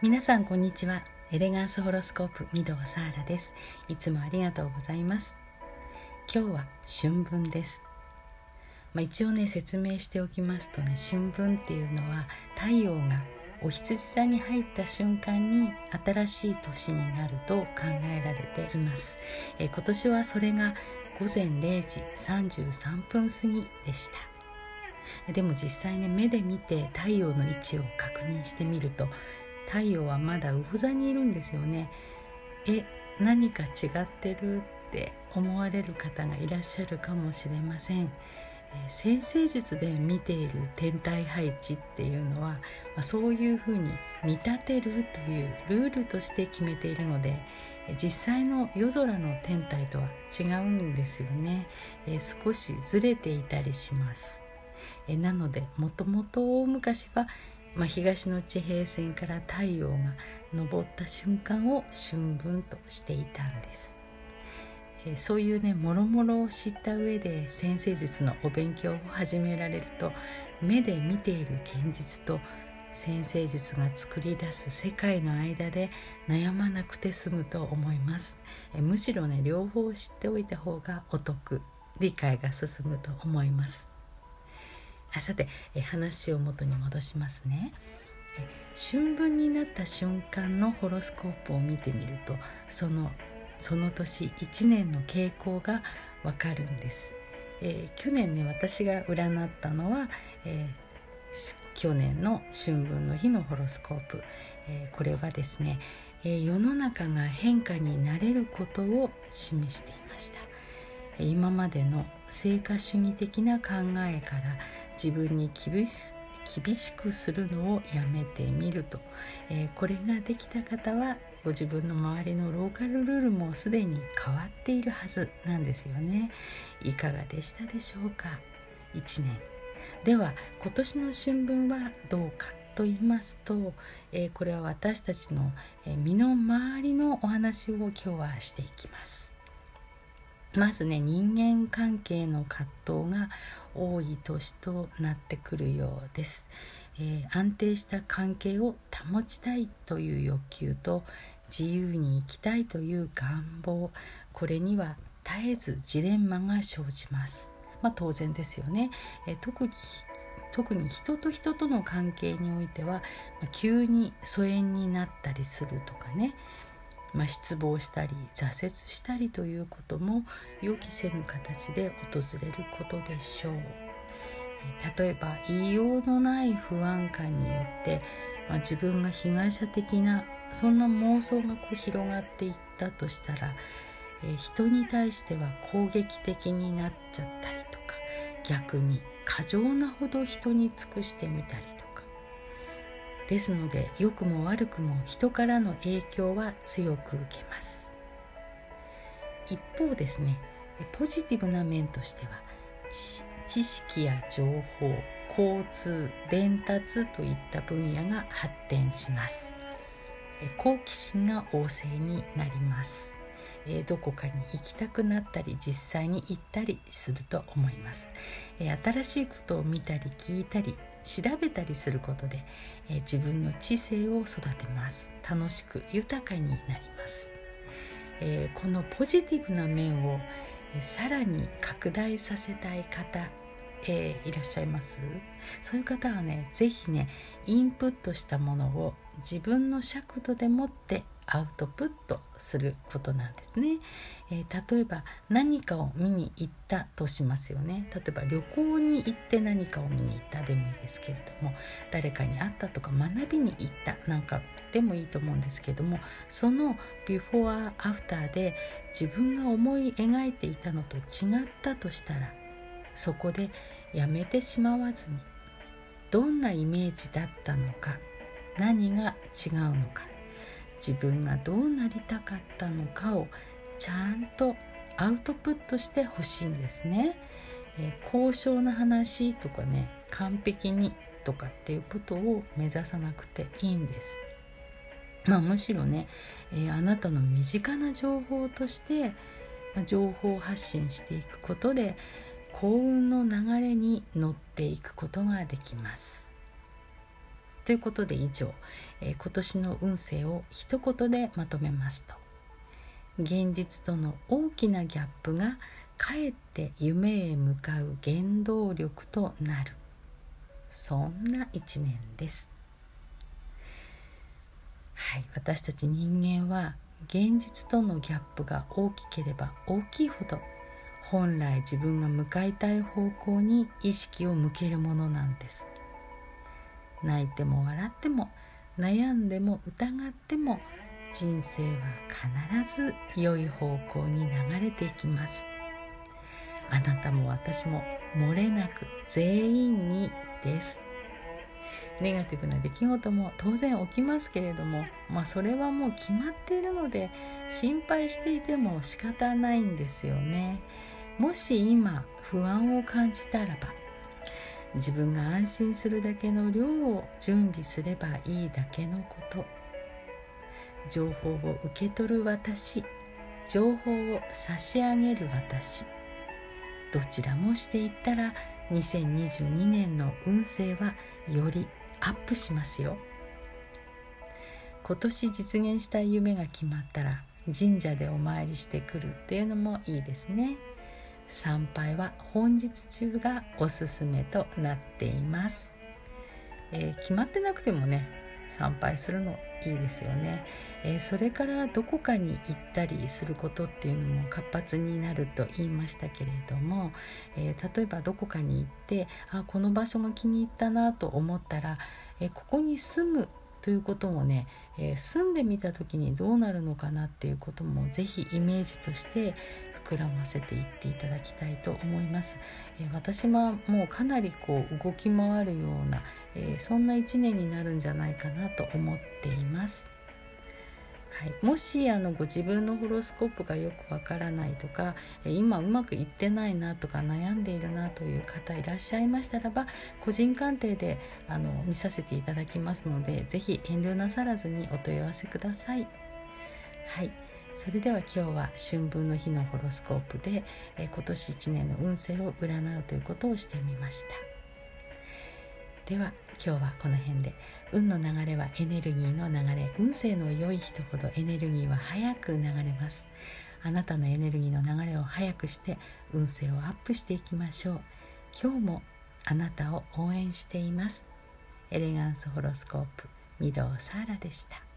皆さんこんにちは。エレガンスホロスコープ御堂サーラです。いつもありがとうございます。今日は春分です。まあ、一応ね説明しておきますとね春分っていうのは太陽がお羊座に入った瞬間に新しい年になると考えられています、え今年はそれが午前0時33分過ぎでした。でも実際ね目で見て太陽の位置を確認してみると太陽はまだ魚座にいるんですよね。え何か違ってるって思われる方がいらっしゃるかもしれません。先生術で見ている天体配置っていうのは、ま、そういうふうに見立てるというルールとして決めているので実際の夜空の天体とは違うんですよね、え少しずれていたりします。えなのでもともと大昔は、まあ、東の地平線から太陽が昇った瞬間を春分としていたんです。えそういうねもろもろを知った上で先生術のお勉強を始められると目で見ている現実と先生術が作り出す世界の間で悩まなくて済むと思います。えむしろね両方知っておいた方がお得理解が進むと思います。あさてえ話を元に戻しますね。春分になった瞬間のホロスコープを見てみるとそのその年1年の傾向がわかるんです、えー、去年ね私が占ったのは、えー、去年の春分の日のホロスコープ、えー、これはですね、え世の中が変化になれることを示していました。今までの成果主義的な考えから自分に厳し厳しくするのをやめてみると、えー、これができた方はご自分の周りのローカルルールもすでに変わっているはずなんですよね。いかがでしたでしょうか？1年。では今年の春分はどうかと言いますと、えー、これは私たちの、え、身の回りのお話を今日はしていきます。まずね人間関係の葛藤が多い年となってくるようです、えー、安定した関係を保ちたいという欲求と自由に生きたいという願望これには絶えずジレンマが生じます。まあ、当然ですよね、えー、特に特に人と人との関係においては、まあ、急に疎遠になったりするとかね、まあ、失望したり挫折したりということも予期せぬ形で訪れることでしょう。例えば言いようのない不安感によって、まあ、自分が被害者的なそんな妄想がこう広がっていったとしたら、え、人に対しては攻撃的になっちゃったりとか逆に過剰なほど人に尽くしてみたりですので良くも悪くも人からの影響は強く受けます。一方ですねポジティブな面としては知識や情報交通伝達といった分野が発展します。好奇心が旺盛になります。どこかに行きたくなったり実際に行ったりすると思います。新しいことを見たり聞いたり調べたりすることでえ自分の知性を育てます。楽しく豊かになります。えこのポジティブな面をえさらに拡大させたい方えー、いらっしゃいます？そういう方はね是非ねインプットしたものを自分の尺度でもってアウトプットすることなんですね、えー、例えば何かを見に行ったとしますよね。例えば旅行に行って何かを見に行ったでもいいですけれども誰かに会ったとか学びに行ったなんかでもいいと思うんですけれどもそのビフォーアフターで自分が思い描いていたのと違ったとしたらそこでやめてしまわずにどんなイメージだったのか何が違うのか自分がどうなりたかったのかをちゃんとアウトプットしてほしいんですね。えー、高尚な話とかね完璧にとかっていうことを目指さなくていいんです。まあ、むしろね、えー、あなたの身近な情報として、ま、情報発信していくことで幸運の流れに乗っていくことができます。ということで以上、えー、今年の運勢を一言でまとめますと。現実との大きなギャップがかえって夢へ向かう原動力となる。そんな一年です。はい私たち人間は現実とのギャップが大きければ大きいほど本来自分が向かいたい方向に意識を向けるものなんです。泣いても笑っても悩んでも疑っても人生は必ず良い方向に流れていきます。あなたも私も漏れなく全員にです。ネガティブな出来事も当然起きますけれどもまあそれはもう決まっているので心配していても仕方ないんですよね。もし今不安を感じたらば自分が安心するだけの量を準備すればいいだけのこと。情報を受け取る私情報を差し上げる私。どちらもしていったら2022年の運勢はよりアップしますよ。今年実現したい夢が決まったら神社でお参りしてくるっていうのもいいですね。参拝は本日中がおすすめとなっています、えー、決まってなくてもね参拝するのいいですよね、えー、それからどこかに行ったりすることっていうのも活発になると言いましたけれども、えー、例えばどこかに行ってあこの場所が気に入ったなと思ったら、えここに住むということもね、え住んでみた時にどうなるのかなっていうことも是非イメージとして膨らませていっていただきたいと思います、えー、私はもうかなりこう動き回るような、えー、そんな一年になるんじゃないかなと思っています。はい、もしあのご自分のホロスコープがよくわからないとか今うまくいってないなとか悩んでいるなという方いらっしゃいましたらば個人鑑定であの見させていただきますので是非遠慮なさらずにお問い合わせください。はい。それでは今日は春分の日のホロスコープで、え今年1年の運勢を占うということをしてみました。では今日はこの辺で運の流れはエネルギーの流れ運勢の良い人ほどエネルギーは早く流れます。あなたのエネルギーの流れを早くして運勢をアップしていきましょう。今日もあなたを応援しています。エレガンスホロスコープ御堂サーラでした。